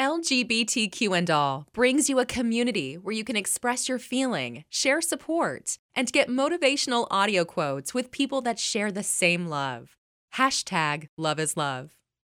LGBTQ and All brings you a community where you can express your feeling, share support, and get motivational audio quotes with people that share the same love. Hashtag love is love.